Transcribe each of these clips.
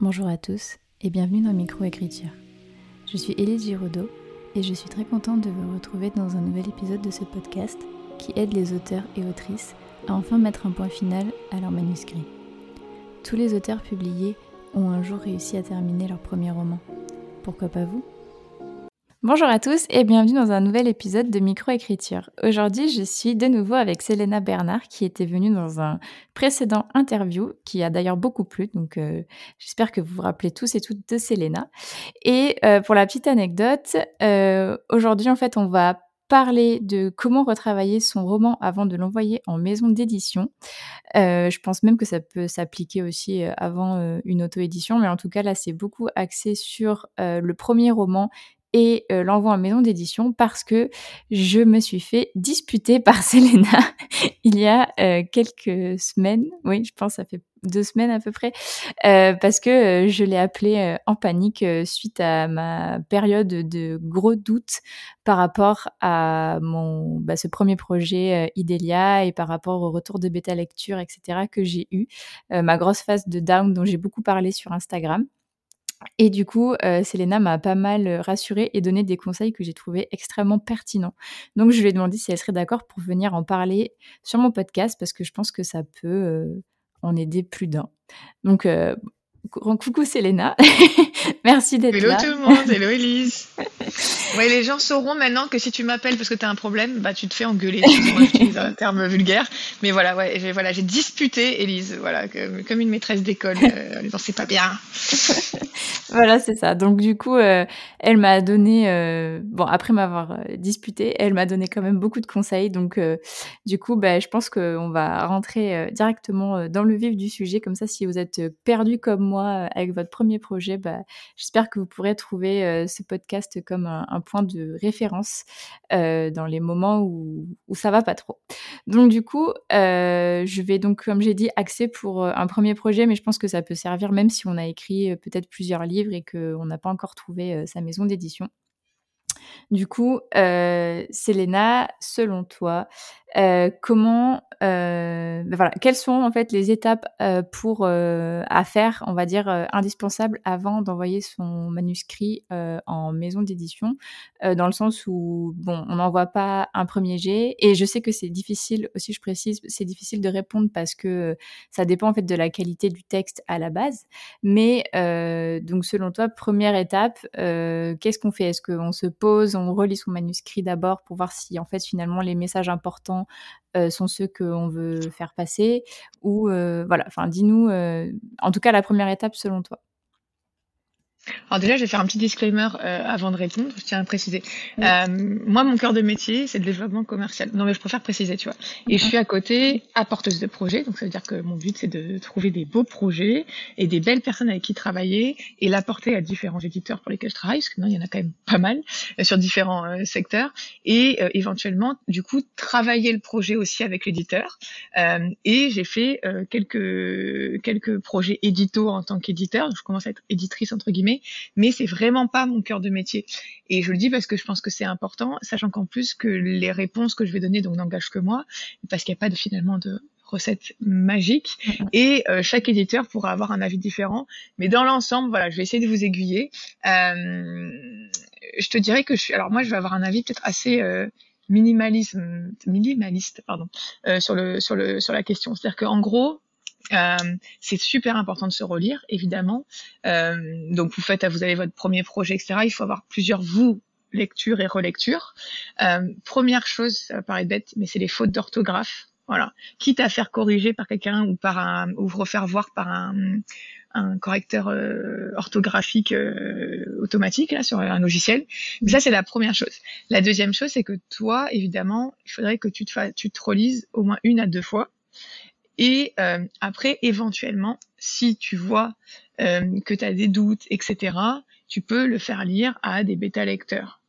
Bonjour à tous et bienvenue dans Microécriture. Je suis Élise Giraudot et je suis très contente de vous retrouver dans un nouvel épisode de ce podcast qui aide les auteurs et autrices à enfin mettre un point final à leur manuscrit. Tous les auteurs publiés ont un jour réussi à terminer leur premier roman. Pourquoi pas vous? Bonjour à tous et bienvenue dans un nouvel épisode de Microécriture. Aujourd'hui, je suis de nouveau avec Selena Bernard qui était venue dans un précédent interview qui a d'ailleurs beaucoup plu. Donc, euh, j'espère que vous vous rappelez tous et toutes de Selena. Et euh, pour la petite anecdote, euh, aujourd'hui, en fait, on va parler de comment retravailler son roman avant de l'envoyer en maison d'édition. je pense même que ça peut s'appliquer aussi avant une auto-édition, mais en tout cas là c'est beaucoup axé sur le premier roman et euh, l'envoi en maison d'édition parce que je me suis fait disputer par Selena il y a euh, quelques semaines. Oui, je pense ça fait deux semaines à peu près, euh, parce que je l'ai appelé en panique suite à ma période de gros doutes par rapport à mon bah, ce premier projet Idélia et par rapport au retour de bêta lecture, etc. que j'ai eu, ma grosse phase de down dont j'ai beaucoup parlé sur Instagram. Et du coup, euh, Selena m'a pas mal euh, rassurée et donné des conseils que j'ai trouvés extrêmement pertinents. Donc, je lui ai demandé si elle serait d'accord pour venir en parler sur mon podcast parce que je pense que ça peut euh, en aider plus d'un. Donc, coucou Selena, merci d'être là. Hello tout le monde, hello Elise. ouais, les gens sauront maintenant que si tu m'appelles parce que tu as un problème, bah tu te fais engueuler. J'utilise un terme vulgaire, mais voilà, ouais, j'ai disputé Elise, voilà, comme une maîtresse d'école, euh, en c'est pas bien. voilà, c'est ça. Donc du coup, euh, elle m'a donné, euh, bon après m'avoir euh, disputé, elle m'a donné quand même beaucoup de conseils. Donc du coup, bah, je pense qu'on va rentrer directement dans le vif du sujet. Comme ça, si vous êtes perdu comme moi avec votre premier projet, bah, j'espère que vous pourrez trouver ce podcast comme un, point de référence dans les moments où, où ça va pas trop. Donc du coup, je vais donc, comme j'ai dit, axer pour un premier projet, mais je pense que ça peut servir même si on a écrit peut-être plusieurs livres et qu'on n'a pas encore trouvé sa maison d'édition. Du coup, euh, Selena, selon toi, euh, comment, euh, ben voilà, quelles sont en fait les étapes euh, pour euh, à faire, on va dire indispensables avant d'envoyer son manuscrit en maison d'édition, dans le sens où bon, on n'envoie pas un premier jet, et je sais que c'est difficile aussi, je précise, c'est difficile de répondre parce que ça dépend en fait de la qualité du texte à la base, mais donc selon toi, première étape, qu'est-ce qu'on fait? Est-ce qu'on se pose, on relit son manuscrit d'abord pour voir si en fait finalement les messages importants euh, sont ceux qu'on veut faire passer Ou euh, voilà, enfin, dis-nous, euh, en tout cas, la première étape selon toi. Alors déjà, je vais faire un petit disclaimer euh, avant de répondre, je tiens à préciser. Euh, moi, mon cœur de métier, c'est le développement commercial. Non, mais je préfère préciser, tu vois. Et je suis à côté apporteuse de projets, donc ça veut dire que mon but, c'est de trouver des beaux projets et des belles personnes avec qui travailler et l'apporter à différents éditeurs pour lesquels je travaille, parce que non, il y en a quand même pas mal euh, sur différents euh, secteurs, et euh, éventuellement, du coup, travailler le projet aussi avec l'éditeur. et j'ai fait quelques quelques projets édito en tant qu'éditeur, je commence à être éditrice entre guillemets mais c'est vraiment pas mon cœur de métier. Et je le dis parce que je pense que c'est important, sachant qu'en plus que les réponses que je vais donner donc n'engagent que moi, parce qu'il n'y a pas de, finalement de recette magique et euh, chaque éditeur pourra avoir un avis différent. Mais dans l'ensemble, voilà, je vais essayer de vous aiguiller. Euh, je te dirais que je suis, alors moi, je vais avoir un avis peut-être assez euh, minimalisme, minimaliste, pardon, sur le sur le sur la question. C'est-à-dire qu'en gros, euh, c'est super important de se relire, évidemment. Euh, donc vous faites, vous avez votre premier projet, etc. Il faut avoir plusieurs vous lectures et relectures. Euh, première chose, ça va paraître bête, mais c'est les fautes d'orthographe. Voilà, quitte à faire corriger par quelqu'un ou par un ou refaire voir par un, un correcteur euh, orthographique euh, automatique là sur un logiciel. Mais ça c'est la première chose. La deuxième chose c'est que toi évidemment il faudrait que tu te tu te relises au moins une à deux fois et euh, après, éventuellement, si tu vois euh, que tu as des doutes, etc., tu peux le faire lire à des bêta-lecteurs.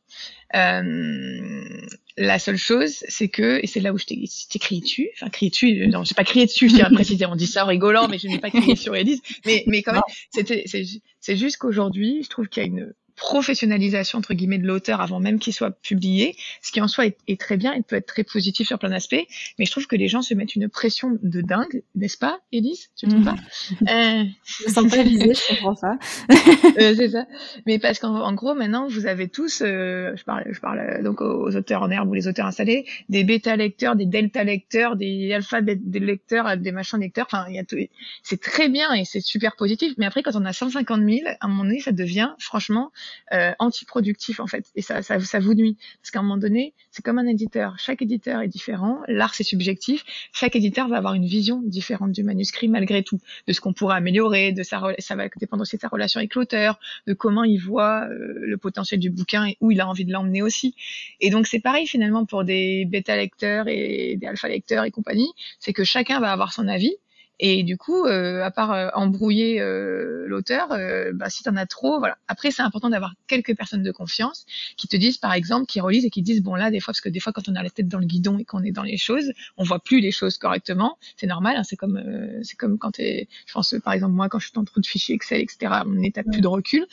Euh, la seule chose, c'est que, et c'est là où je t'écris dessus, enfin crié dessus, non, j'ai pas crié dessus, je tiens à préciser, on dit ça en rigolant, mais je n'ai pas crié sur Elise, mais, mais quand même, c'est juste qu'aujourd'hui, je trouve qu'il y a une professionnalisation entre guillemets de l'auteur avant même qu'il soit publié, ce qui en soi est, très bien et peut être très positif sur plein d'aspects. Mais je trouve que les gens se mettent une pression de dingue, n'est-ce pas, Elise Tu trouves pas? Euh... Je me sens pas visée, je comprends ça. euh, c'est ça. Mais parce qu'en gros, maintenant, vous avez tous, euh, je parle, je parle euh, donc aux auteurs en herbe ou les auteurs installés, des bêta lecteurs, des delta lecteurs, des alpha des lecteurs, des machins lecteurs. Enfin, il y a tout. C'est très bien et c'est super positif. Mais après, quand on a 150 000, à un moment donné, ça devient franchement euh, antiproductif en fait. Et ça, ça, ça vous nuit. Parce qu'à un moment donné, c'est comme un éditeur. Chaque éditeur est différent. L'art, c'est subjectif. Chaque éditeur va avoir une vision différente du manuscrit malgré tout, de ce qu'on pourrait améliorer, de sa, ça va dépendre aussi de sa relation avec l'auteur, de comment il voit euh, le potentiel du bouquin et où il a envie de l'emmener aussi. Et donc c'est pareil finalement pour des bêta lecteurs et des alpha lecteurs et compagnie, c'est que chacun va avoir son avis et du coup, euh, à part euh, embrouiller euh, l'auteur, bah, si tu en as trop, voilà. Après, c'est important d'avoir quelques personnes de confiance qui te disent, par exemple, qui relisent et qui disent, bon là, des fois, parce que des fois, quand on a la tête dans le guidon et qu'on est dans les choses, on voit plus les choses correctement. C'est normal. Hein, c'est comme, c'est comme quand t'es, je pense, par exemple, moi, quand je suis dans trop de fichiers Excel, etc. On n'est plus de recul.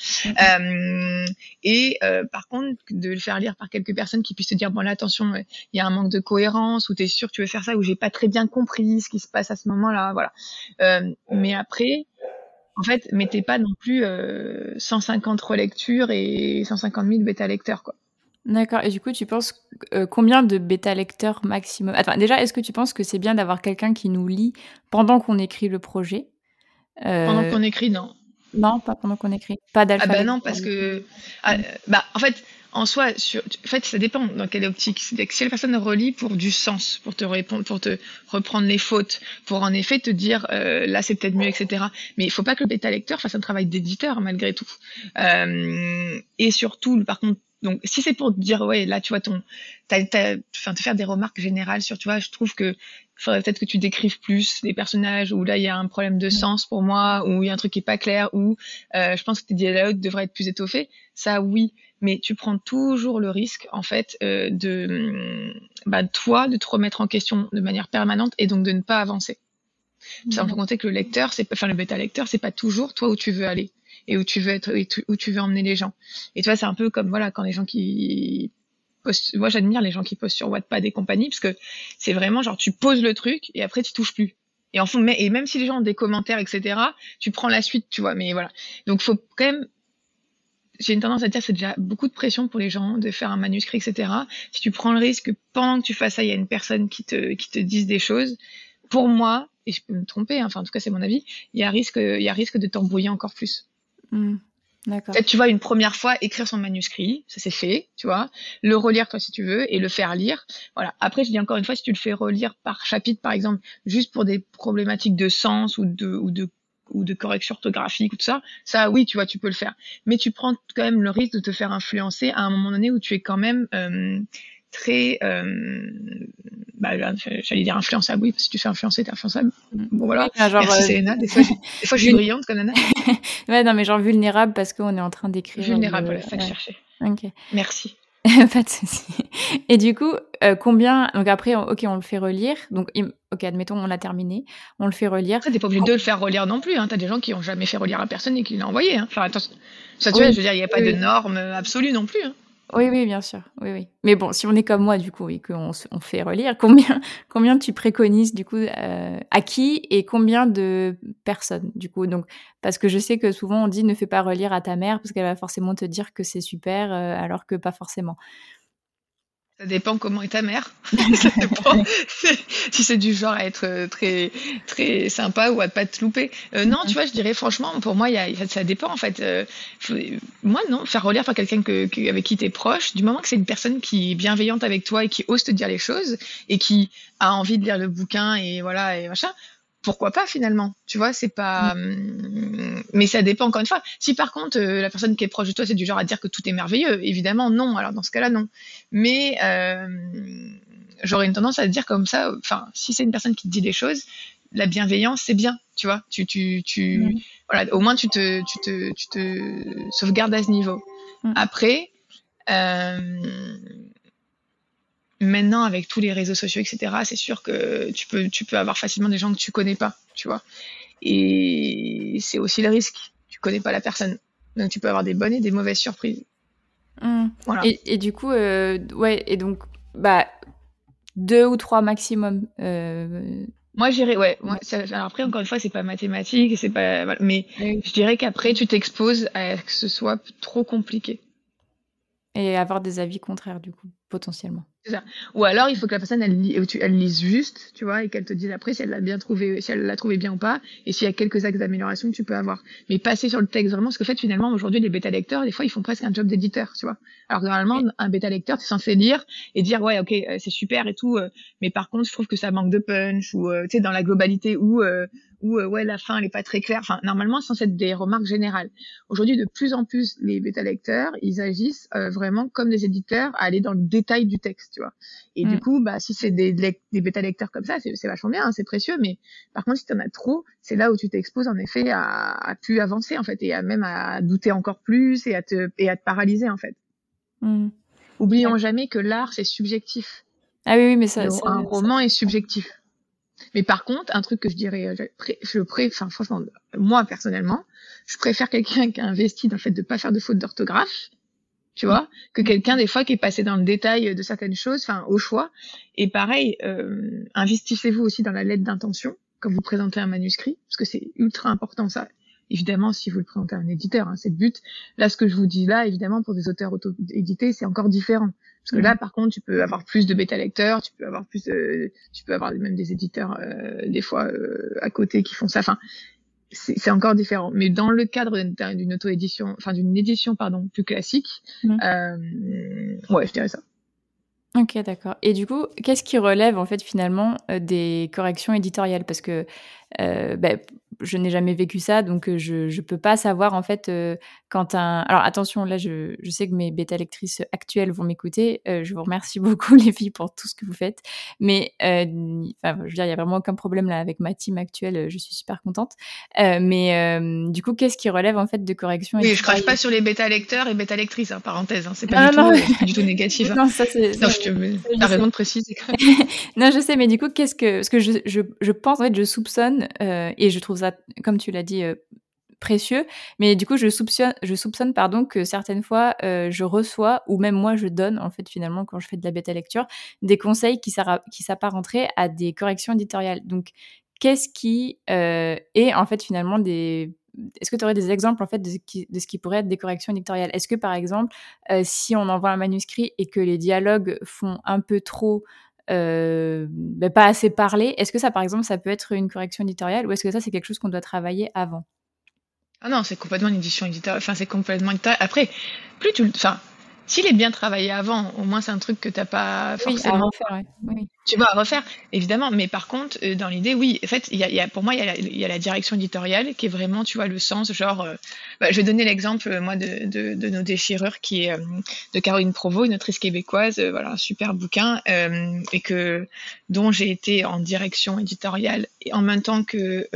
et par contre, de le faire lire par quelques personnes qui puissent te dire, bon là, attention, il y a un manque de cohérence, ou t'es sûr que tu veux faire ça, ou j'ai pas très bien compris ce qui se passe à ce moment-là, voilà. Euh, mais après, en fait, mettez pas non plus 150 euh, relectures et 150 000 bêta lecteurs, quoi. D'accord. Et du coup, tu penses euh, combien de bêta lecteurs maximum? Enfin, déjà, est-ce que tu penses que c'est bien d'avoir quelqu'un qui nous lit pendant qu'on écrit le projet? Pendant qu'on écrit, non. Non, pas pendant qu'on écrit. Pas d'alpha. Ah bah non, parce que ah, bah en fait, en soi, sur, en fait, ça dépend dans quelle optique. Si la personne relit pour du sens, pour te répondre, pour te reprendre les fautes, pour en effet te dire euh, là c'est peut-être mieux, etc. Mais il faut pas que le bêta lecteur fasse un travail d'éditeur malgré tout. Euh, et surtout, par contre, donc si c'est pour te dire ouais là tu vois ton, enfin te faire des remarques générales sur tu vois, je trouve que faudrait peut-être que tu décrives plus les personnages ou là il y a un problème de sens pour moi ou il y a un truc qui est pas clair ou euh, je pense que tes dialogues devraient être plus étoffés. Ça oui, mais tu prends toujours le risque en fait euh, de bah, toi de te remettre en question de manière permanente et donc de ne pas avancer. Ça me fait compter que le lecteur, c'est enfin le bêta lecteur, c'est pas toujours toi où tu veux aller et où tu veux être où tu veux emmener les gens. Et tu vois, c'est un peu comme voilà quand les gens qui postent, moi j'admire les gens qui postent sur Wattpad et compagnie parce que c'est vraiment genre tu poses le truc et après tu touches plus. Et en fond, et même si les gens ont des commentaires, etc., tu prends la suite, tu vois. Mais voilà. Donc, faut quand même j'ai une tendance à dire c'est déjà beaucoup de pression pour les gens de faire un manuscrit, etc. Si tu prends le risque que pendant que tu fasses ça, il y a une personne qui te, qui te dise des choses, pour moi, et je peux me tromper, hein, enfin en tout cas c'est mon avis, il y a risque, il y a risque de t'embrouiller encore plus. Mmh. D'accord. Tu vois une première fois écrire son manuscrit, ça c'est fait, tu vois, le relire toi si tu veux et le faire lire. Voilà. Après je dis encore une fois si tu le fais relire par chapitre par exemple, juste pour des problématiques de sens ou de ou de ou de correction orthographique ou tout ça, ça oui, tu vois, tu peux le faire. Mais tu prends quand même le risque de te faire influencer à un moment donné où tu es quand même euh, très, euh, bah, j'allais dire influençable, oui, parce que si tu fais influencer, t'es influençable. Bon voilà, genre, merci euh... Des fois, des fois je suis brillante comme Anna. ouais, non, mais genre vulnérable parce qu'on est en train d'écrire. Vulnérable, voilà, ça cherchais. Ok. Merci. pas de souci. Et du coup, euh, combien Donc après, ok, on le fait relire. Donc, ok, admettons, on l'a terminé. On le fait relire. T'es pas obligé de le faire relire non plus. Hein. T'as des gens qui ont jamais fait relire à personne et qui l'ont envoyé. Hein. Enfin, attention. Ça, tu vois, je veux dire, il n'y a pas de normes absolues non plus. Hein. Oui, oui, bien sûr. Oui, oui. Mais bon, si on est comme moi, du coup, et qu'on on fait relire, combien, combien tu préconises, du coup, euh, à qui et combien de personnes, du coup? Donc, parce que je sais que souvent, on dit ne fais pas relire à ta mère parce qu'elle va forcément te dire que c'est super, euh, alors que pas forcément. Ça dépend comment est ta mère. ça dépend si c'est du genre à être euh, très très sympa ou à pas te louper. Euh, non, tu vois, je dirais franchement, pour moi, ça dépend en fait. Euh, moi, non, faire relire par quelqu'un que, avec qui tu es proche, du moment que c'est une personne qui est bienveillante avec toi et qui ose te dire les choses et qui a envie de lire le bouquin et voilà et machin pourquoi pas finalement? Tu vois c'est pas mm. hum, mais ça dépend encore une fois si par contre euh, la personne qui est proche de toi c'est du genre à dire que tout est merveilleux évidemment non alors dans ce cas-là non mais euh, j'aurais une tendance à dire comme ça enfin si c'est une personne qui te dit des choses la bienveillance c'est bien tu vois tu tu tu mm. voilà au moins tu te tu te tu te sauvegardes à ce niveau mm. après euh, maintenant avec tous les réseaux sociaux etc c'est sûr que tu peux tu peux avoir facilement des gens que tu connais pas tu vois et c'est aussi le risque tu connais pas la personne Donc tu peux avoir des bonnes et des mauvaises surprises. Mmh. Voilà. Et, du coup, euh, ouais, et donc, bah, deux ou trois maximum. Euh... Moi, j'irais, ouais. Moi, alors après, encore une fois, c'est pas mathématique, c'est pas, mais je dirais qu'après, tu t'exposes à que ce soit trop compliqué. Et avoir des avis contraires, du coup, potentiellement. Ou alors, il faut que la personne, elle, elle lise juste, tu vois, et qu'elle te dise après si elle l'a bien trouvé, si elle l'a trouvé bien ou pas, et s'il y a quelques axes d'amélioration que tu peux avoir. Mais passer sur le texte vraiment, parce que en fait, finalement, aujourd'hui, les bêta lecteurs, des fois, ils font presque un job d'éditeur, tu vois. Alors normalement, un bêta lecteur, tu es censé lire et dire, ouais, ok, euh, c'est super et tout, euh, mais par contre, je trouve que ça manque de punch, ou, euh, tu sais, dans la globalité, ou, ou ouais, la fin, elle est pas très claire. Enfin, normalement, c'est censé être des remarques générales. Aujourd'hui, de plus en plus, les bêta lecteurs, ils agissent vraiment comme des éditeurs à aller dans le détail du texte, tu vois. Et du mm. coup, bah, si c'est des, des bêta lecteurs comme ça, c'est vachement bien, hein, c'est précieux. Mais par contre, si tu en as trop, c'est là où tu t'exposes en effet à, à, plus avancer en fait, et à même à douter encore plus et à te et à te paralyser en fait. Mm. Oublions jamais que l'art c'est subjectif. Ah oui, oui, mais ça, un roman est subjectif. Mais par contre, un truc que je dirais, euh, je préfère, enfin franchement, moi personnellement, je préfère quelqu'un qui a investi dans le fait de pas faire de faute d'orthographe tu vois, que quelqu'un des fois qui est passé dans le détail de certaines choses, enfin au choix. Et pareil, euh, investissez-vous aussi dans la lettre d'intention quand vous présentez un manuscrit, parce que c'est ultra important ça. Évidemment, si vous le présentez à un éditeur, hein, c'est le but. Là, ce que je vous dis là, évidemment, pour des auteurs auto-édités, c'est encore différent. Parce que là, par contre, tu peux avoir plus de bêta-lecteurs, tu peux avoir plus de, tu peux avoir même des éditeurs, euh, des fois, euh, à côté qui font ça. Enfin, c'est encore différent. Mais dans le cadre d'une auto-édition, enfin d'une édition pardon plus classique, mmh. euh, ouais, je dirais ça. Ok, d'accord. Et du coup, qu'est-ce qui relève en fait finalement euh, des corrections éditoriales? Parce que euh, ben, je n'ai jamais vécu ça, donc je ne peux pas savoir en fait euh, quand un. Alors attention, là, je, je sais que mes bêta lectrices actuelles vont m'écouter. Euh, je vous remercie beaucoup les filles pour tout ce que vous faites, mais enfin, je veux dire, il y a vraiment aucun problème là avec ma team actuelle. Je suis super contente. mais du coup, qu'est-ce qui relève en fait de correction Oui, je crache pas sur les bêta lecteurs et bêta lectrices, en hein, parenthèse. Hein, c'est pas, du, non, du tout négatif. Hein. non, ça c'est. Non, je te. T'as raison de préciser. non, je sais, mais du coup, qu'est-ce que, ce que je, je, je pense en fait, je soupçonne et je trouve ça comme tu l'as dit, euh, précieux. Mais du coup, je soupçonne, pardon, que certaines fois, euh, je reçois, ou même moi, je donne, en fait, finalement, quand je fais de la bêta lecture, des conseils qui, qui s'apparenteraient à des corrections éditoriales. Donc, qu'est-ce qui euh, est, en fait, finalement, des est-ce que tu aurais des exemples en fait de ce qui pourrait être des corrections éditoriales? Est-ce que par exemple, si on envoie un manuscrit et que les dialogues font un peu trop euh, ben, pas assez parlé. Est-ce que ça, par exemple, ça peut être une correction éditoriale ou est-ce que ça, c'est quelque chose qu'on doit travailler avant? Ah non, c'est complètement une édition éditoriale. Enfin, c'est complètement éditorial. Après, plus tu, enfin, s'il est bien travaillé avant, au moins c'est un truc que t'as pas forcément. Oui, Tu vas refaire, évidemment. Mais par contre, euh, dans l'idée, oui. En fait, il y a, pour moi, il y, a y, a la direction éditoriale qui est vraiment, tu vois, le sens. Genre, euh, bah, je vais donner l'exemple, euh, moi, de, de, de, nos déchirures, qui est de Caroline Provo, une autrice québécoise. voilà, un super bouquin et que dont j'ai été en direction éditoriale et en même temps que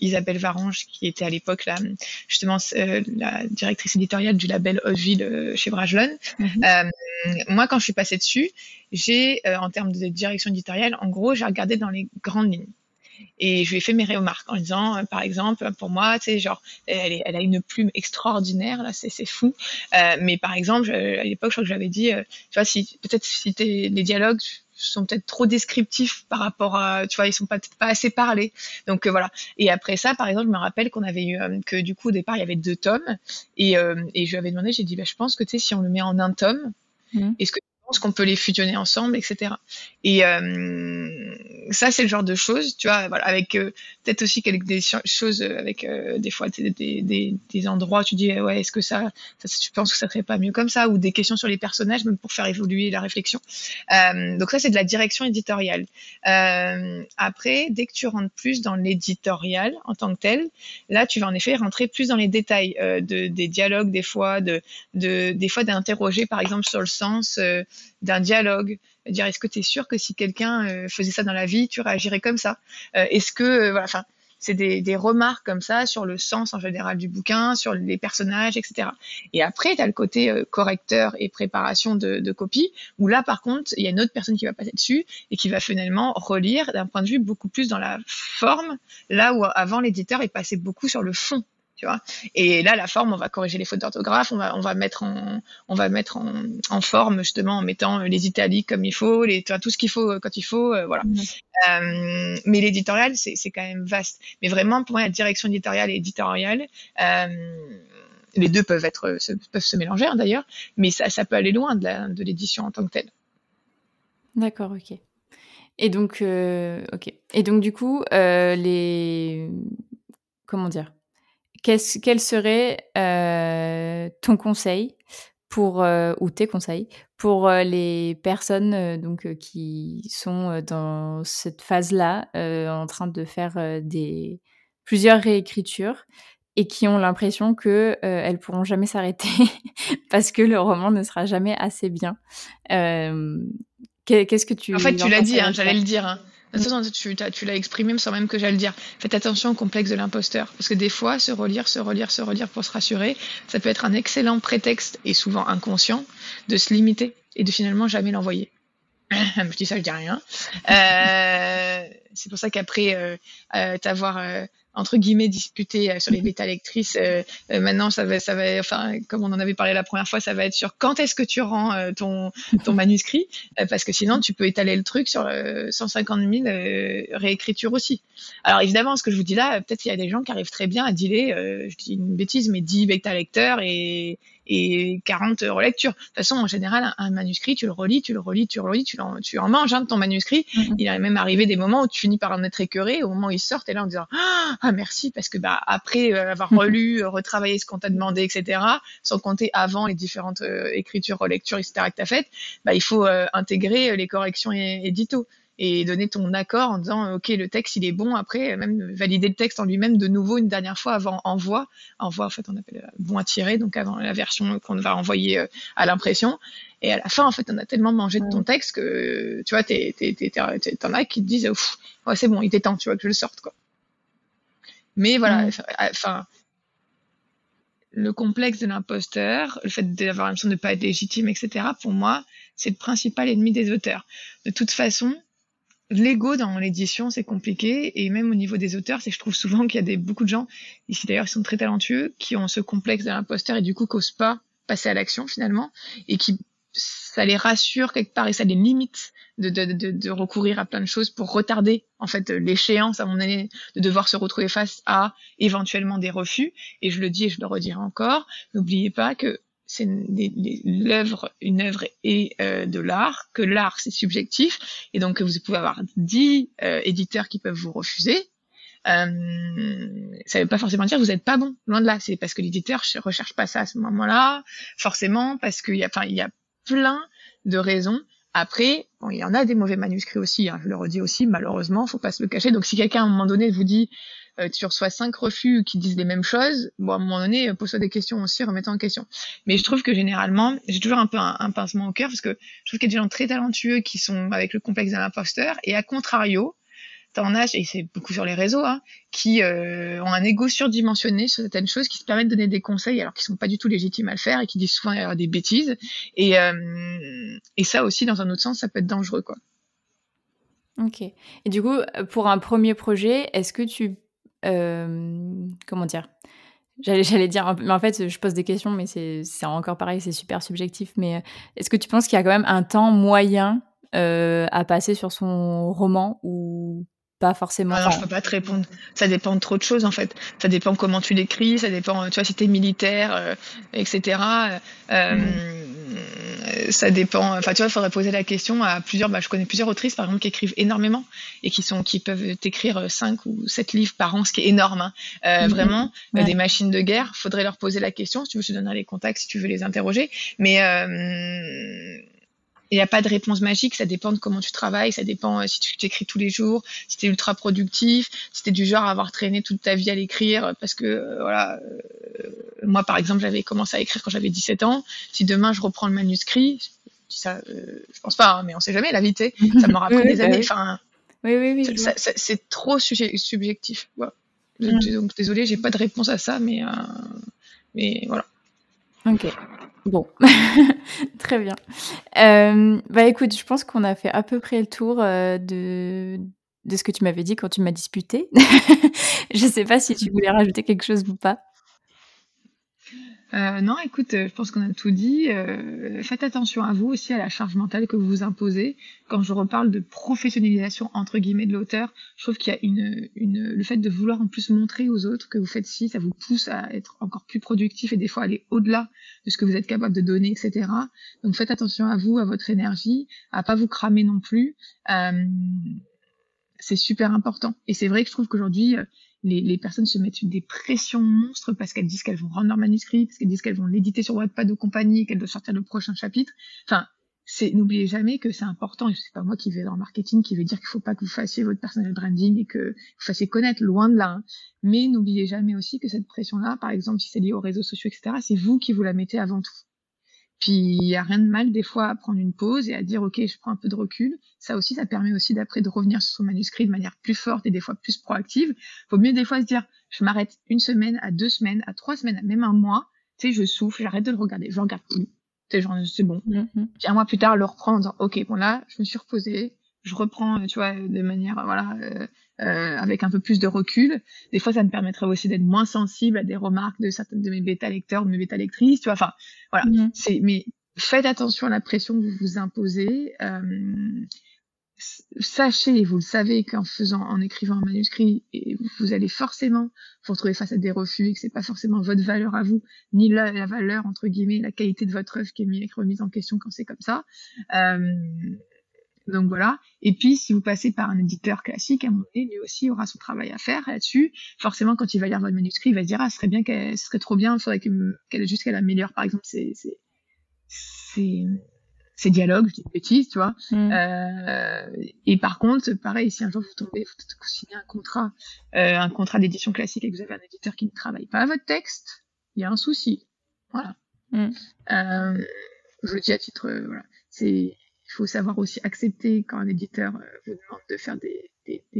Isabelle Varange, qui était à l'époque là, justement, la directrice éditoriale du label Hauteville chez Brajlon. Mhm. Euh, moi, quand je suis passée dessus, j'ai, euh, en termes de direction éditoriale, en gros, j'ai regardé dans les grandes lignes. Et je lui ai fait mes remarques en disant, euh, par exemple, pour moi, tu sais, genre, elle, elle, a une plume extraordinaire, là, c'est fou. mais par exemple, à l'époque, je crois que j'avais dit, tu vois, si peut-être si les dialogues sont peut-être trop descriptifs par rapport à, tu vois, ils sont pas, pas assez parlés. Donc voilà. Et après ça, par exemple, je me rappelle qu'on avait eu que du coup au départ il y avait deux tomes et, et je lui avais demandé, j'ai dit, bah, je pense que tu sais, si on le met en un tome, mmh. est-ce que qu'on peut les fusionner ensemble, etc. Et euh, ça, c'est le genre de choses, tu vois, voilà, avec euh, peut-être aussi quelques des choses euh, avec euh, des fois des, des, des, endroits, tu dis ouais, est-ce que ça, ça, tu penses que ça serait pas mieux comme ça, ou des questions sur les personnages, même pour faire évoluer la réflexion. donc ça, c'est de la direction éditoriale. après, dès que tu rentres plus dans l'éditorial en tant que tel, là, tu vas en effet rentrer plus dans les détails de, des dialogues, des fois, de, de des fois d'interroger, par exemple, sur le sens d'un dialogue, dire est-ce que tu es sûr que si quelqu'un euh, faisait ça dans la vie, tu réagirais comme ça? Euh, Est-ce que euh, voilà, enfin c'est des, des, remarques comme ça sur le sens en général du bouquin, sur les personnages, etc. Et après, tu as le côté correcteur et préparation de, de, copie, où là, par contre, il y a une autre personne qui va passer dessus et qui va finalement relire d'un point de vue beaucoup plus dans la forme, là où avant l'éditeur est passé beaucoup sur le fond tu vois. Et là, la forme, on va corriger les fautes d'orthographe, on va, on va mettre en, on va mettre en, en forme justement en mettant les italiques comme il faut, les, tout ce qu'il faut quand il faut, voilà. Euh, mais l'éditorial, c'est quand même vaste. Mais vraiment, pour moi, la direction éditoriale et éditoriale, euh, les deux peuvent être, se, peuvent se mélanger hein, d'ailleurs, mais ça, ça peut aller loin de l'édition en tant que telle. D'accord, ok. Et donc, euh, ok. Et donc, du coup, euh, les. Comment dire Quel serait euh, ton conseil pour, ou tes conseils pour les personnes donc, qui sont dans cette phase-là, en train de faire des, plusieurs réécritures et qui ont l'impression qu'elles elles pourront jamais s'arrêter parce que le roman ne sera jamais assez bien. Qu'est-ce que tu. En fait, tu l'as dit, hein, j'allais le dire. Hein. De toute façon, tu, l'as exprimé sans même que j'allais le dire. Faites attention au complexe de l'imposteur. Parce que des fois, se relire, se relire, se relire pour se rassurer, ça peut être un excellent prétexte, et souvent inconscient, de se limiter et de finalement jamais l'envoyer. je dis ça, je dis rien. Euh, c'est pour ça qu'après euh, euh, euh, entre guillemets disputé euh, sur les bêta lectrices. Euh, euh, maintenant, ça va, ça va, enfin, comme on en avait parlé la première fois, ça va être sur quand est-ce que tu rends ton manuscrit, parce que sinon tu peux étaler le truc sur 150 000 réécritures aussi. Alors évidemment, ce que je vous dis là, peut-être il y a des gens qui arrivent très bien à dealer, je dis une bêtise, mais 10 bêta lecteurs et et 40 relectures. De toute façon, en général, un, manuscrit, tu le relis, tu le relis, tu le relis, tu en, tu en manges hein, de ton manuscrit. Mm-hmm. Il est même arrivé des moments où tu finis par en être écœuré, au moment où il sort, et là en disant ah merci parce que bah après euh, avoir relu, euh, retravaillé ce qu'on t'a demandé, etc. Sans compter avant les différentes euh, écritures, relectures, etc. que t'as faites, bah il faut intégrer les corrections édito et donner ton accord en disant ok le texte il est bon. Après même valider le texte en lui-même de nouveau une dernière fois avant envoi. Envoi en fait on appelle bon à tirer donc avant la version qu'on va envoyer à l'impression. Et à la fin en fait on a tellement mangé de ton texte que tu vois t'en as qui te disent ouais, c'est bon il était temps tu vois que je le sorte quoi. Mais voilà, enfin, le complexe de l'imposteur, le fait d'avoir l'impression de ne pas être légitime, etc., pour moi, c'est le principal ennemi des auteurs. De toute façon, l'ego dans l'édition, c'est compliqué, et même au niveau des auteurs, c'est je trouve souvent qu'il y a beaucoup de gens, ici d'ailleurs, qui sont très talentueux, qui ont ce complexe de l'imposteur et du coup, n'osent pas passer à l'action finalement, et qui ça les rassure quelque part et ça les limite de recourir à plein de choses pour retarder en fait l'échéance à mon année de devoir se retrouver face à éventuellement des refus. Et je le dis et je le redirai encore n'oubliez pas que c'est l'œuvre une œuvre est euh, de l'art que l'art c'est subjectif et donc que vous pouvez avoir dix euh, éditeurs qui peuvent vous refuser euh, ça ne veut pas forcément dire que vous n'êtes pas bon, loin de là. C'est parce que l'éditeur recherche pas ça à ce moment-là, forcément, parce qu'il y a, enfin, il y a plein de raisons. Après, il y en a des mauvais manuscrits aussi, hein, je le redis aussi, malheureusement, faut pas se le cacher. Donc si quelqu'un à un moment donné vous dit euh, tu reçois cinq refus qui disent les mêmes choses, bon à un moment donné, euh, pose-toi des questions aussi, remets en question. Mais je trouve que généralement, j'ai toujours un peu un, pincement au cœur parce que je trouve qu'il y a des gens très talentueux qui sont avec le complexe d'un imposteur et à contrario, t'en as, et c'est beaucoup sur les réseaux, hein, qui euh, ont un ego surdimensionné sur certaines choses, qui se permettent de donner des conseils alors qu'ils sont pas du tout légitimes à le faire et qui disent souvent des bêtises. Et, euh, et ça aussi, dans un autre sens, ça peut être dangereux, quoi. Ok. Et du coup, pour un premier projet, est-ce que tu, euh, comment dire, J'allais dire, mais en fait, je pose des questions, mais c'est encore pareil, c'est super subjectif. Mais est-ce que tu penses qu'il y a quand même un temps moyen à passer sur son roman ou pas forcément? Alors, je peux pas te répondre. Ça dépend de trop de choses en fait. Ça dépend comment tu l'écris, ça dépend, tu vois, si t'es militaire, euh, etc. Euh, mm. Ça dépend. Enfin, tu vois, il faudrait poser la question à plusieurs. Bah, je connais plusieurs autrices, par exemple, qui écrivent énormément et qui sont, qui peuvent écrire 5 ou 7 livres par an, ce qui est énorme. Hein. Euh, mm-hmm. Vraiment, des machines de guerre. Faudrait leur poser la question. Si tu veux, je te donnerai les contacts si tu veux les interroger. Mais il n'y a pas de réponse magique, ça dépend de comment tu travailles, ça dépend euh, si tu t'écris tous les jours, si tu es ultra productif, si tu es du genre à avoir traîné toute ta vie à l'écrire, parce que euh, voilà, euh, moi par exemple j'avais commencé à écrire quand j'avais 17 ans, si demain je reprends le manuscrit, ça, je pense pas, hein, mais on sait jamais, la vie, ça m'aura pris des années, enfin, oui, oui, oui, c'est trop subjectif. Voilà. Mm. Donc désolé, j'ai pas de réponse à ça, mais, mais voilà. Ok. Bon, très bien. Euh, bah écoute, je pense qu'on a fait à peu près le tour euh, de, de ce que tu m'avais dit quand tu m'as disputé. je sais pas si tu voulais rajouter quelque chose ou pas. Euh, non, écoute, euh, je pense qu'on a tout dit. Euh, faites attention à vous aussi à la charge mentale que vous vous imposez. Quand je reparle de professionnalisation entre guillemets de l'auteur, je trouve qu'il y a une, une, le fait de vouloir en plus montrer aux autres que vous faites ci, ça vous pousse à être encore plus productif et des fois aller au-delà de ce que vous êtes capable de donner, etc. Donc faites attention à vous, à votre énergie, à pas vous cramer non plus. Euh, c'est super important. Et c'est vrai que je trouve qu'aujourd'hui, les, les, personnes se mettent des pressions monstres parce qu'elles disent qu'elles vont rendre leur manuscrit, parce qu'elles disent qu'elles vont l'éditer sur Wattpad de compagnie, qu'elles doivent sortir le prochain chapitre. Enfin, c'est n'oubliez jamais que c'est important. Et c'est pas moi qui vais dans le marketing qui vais dire qu'il faut pas que vous fassiez votre personal branding et que vous fassiez connaître loin de là. Hein. Mais n'oubliez jamais aussi que cette pression-là, par exemple, si c'est lié aux réseaux sociaux, etc., c'est vous qui vous la mettez avant tout. Puis il y a rien de mal des fois à prendre une pause et à dire ok je prends un peu de recul. Ça aussi ça permet aussi d'après de revenir sur son manuscrit de manière plus forte et des fois plus proactive. Faut mieux des fois se dire je m'arrête une semaine, à deux semaines, à trois semaines, à même un mois. Tu sais je souffle, j'arrête de le regarder, je regarde plus. Tu sais c'est bon. Mm-hmm. Puis un mois plus tard le reprendre. Ok bon là je me suis reposée, je reprends tu vois de manière voilà euh, euh, avec un peu plus de recul. Des fois, ça me permettrait aussi d'être moins sensible à des remarques de certaines de mes bêta lecteurs, de mes bêta lectrices, tu vois. Enfin, voilà. Mm-hmm. C'est, mais faites attention à la pression que vous vous imposez. Euh, sachez, et vous le savez, qu'en faisant, en écrivant un manuscrit, vous allez forcément vous retrouver face à des refus et que c'est pas forcément votre valeur à vous, ni la, la, valeur entre guillemets, la qualité de votre œuvre qui est remise en question quand c'est comme ça. Euh, donc voilà. Et puis, si vous passez par un éditeur classique, à un moment donné, lui aussi aura son travail à faire là-dessus. Forcément, quand il va lire votre manuscrit, il va se dire, ah, ce serait bien qu'elle, ce serait trop bien, il faudrait qu'elle, juste qu'elle améliore, par exemple, ses, ses, ses, dialogues, je dis une bêtise, tu vois. Mm. Euh, et par contre, pareil, si un jour vous tombez, vous signez un contrat, euh, un contrat d'édition classique et que vous avez un éditeur qui ne travaille pas à votre texte, il y a un souci. Voilà. Mm. Euh, je le dis à titre, voilà. C'est, il faut savoir aussi accepter quand un éditeur euh, vous demande de faire des,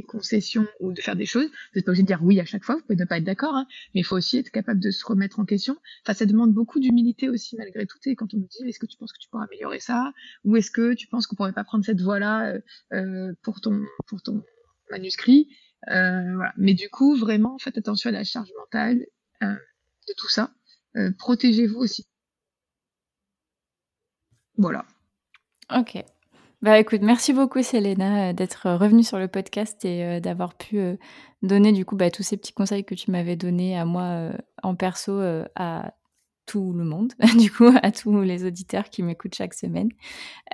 concessions ou de faire des choses. Vous n'êtes pas obligé de dire oui à chaque fois, vous pouvez ne pas être d'accord, hein, mais il faut aussi être capable de se remettre en question. Enfin, ça demande beaucoup d'humilité aussi malgré tout. Et quand on nous dit est-ce que tu penses que tu pourras améliorer ça, ou est-ce que tu penses qu'on pourrait pas prendre cette voie-là euh, euh pour ton manuscrit, voilà. Mais du coup, vraiment, faites attention à la charge mentale de tout ça. Protégez-vous aussi. Voilà. Ok. Bah écoute, merci beaucoup Selena euh, d'être revenue sur le podcast et euh, d'avoir pu euh, donner du coup bah, tous ces petits conseils que tu m'avais donnés à moi en perso à tout le monde, du coup, à tous les auditeurs qui m'écoutent chaque semaine.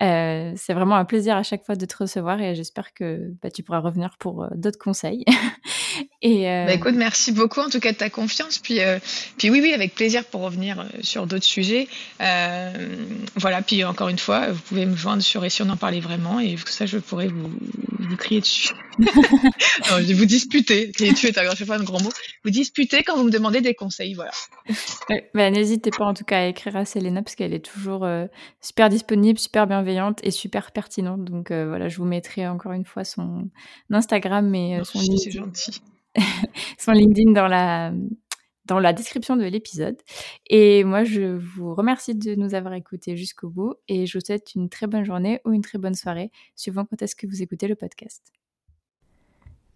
Euh, c'est vraiment un plaisir à chaque fois de te recevoir et j'espère que bah, tu pourras revenir pour euh, d'autres conseils. et euh... bah, écoute, merci beaucoup en tout cas de ta confiance. Puis, puis oui, oui, avec plaisir pour revenir sur d'autres sujets. voilà, puis encore une fois, vous pouvez me joindre sur Et si on en parlait vraiment et ça, je pourrais vous, vous crier dessus. non, vous disputer. Tu es un, un grand mot. Vous disputer quand vous me demandez des conseils, voilà. bah, n'hésitez pas en tout cas à écrire à Selena parce qu'elle est toujours euh, super disponible, super bienveillante et super pertinente. Donc euh, voilà, je vous mettrai encore une fois son Instagram et euh, son, LinkedIn, son LinkedIn dans la dans la description de l'épisode. Et moi, je vous remercie de nous avoir écoutés jusqu'au bout et je vous souhaite une très bonne journée ou une très bonne soirée, suivant quand est-ce que vous écoutez le podcast.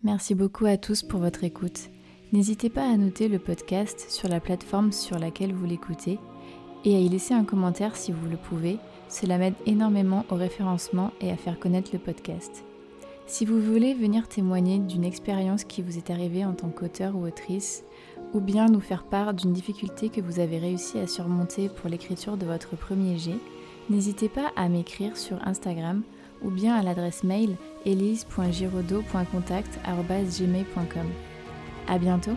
Merci beaucoup à tous pour votre écoute. N'hésitez pas à noter le podcast sur la plateforme sur laquelle vous l'écoutez et à y laisser un commentaire si vous le pouvez. Cela m'aide énormément au référencement et à faire connaître le podcast. Si vous voulez venir témoigner d'une expérience qui vous est arrivée en tant qu'auteur ou autrice, ou bien nous faire part d'une difficulté que vous avez réussi à surmonter pour l'écriture de votre premier jet, n'hésitez pas à m'écrire sur Instagram ou bien à l'adresse mail elise.giraudot.contact.gmail.com. À bientôt.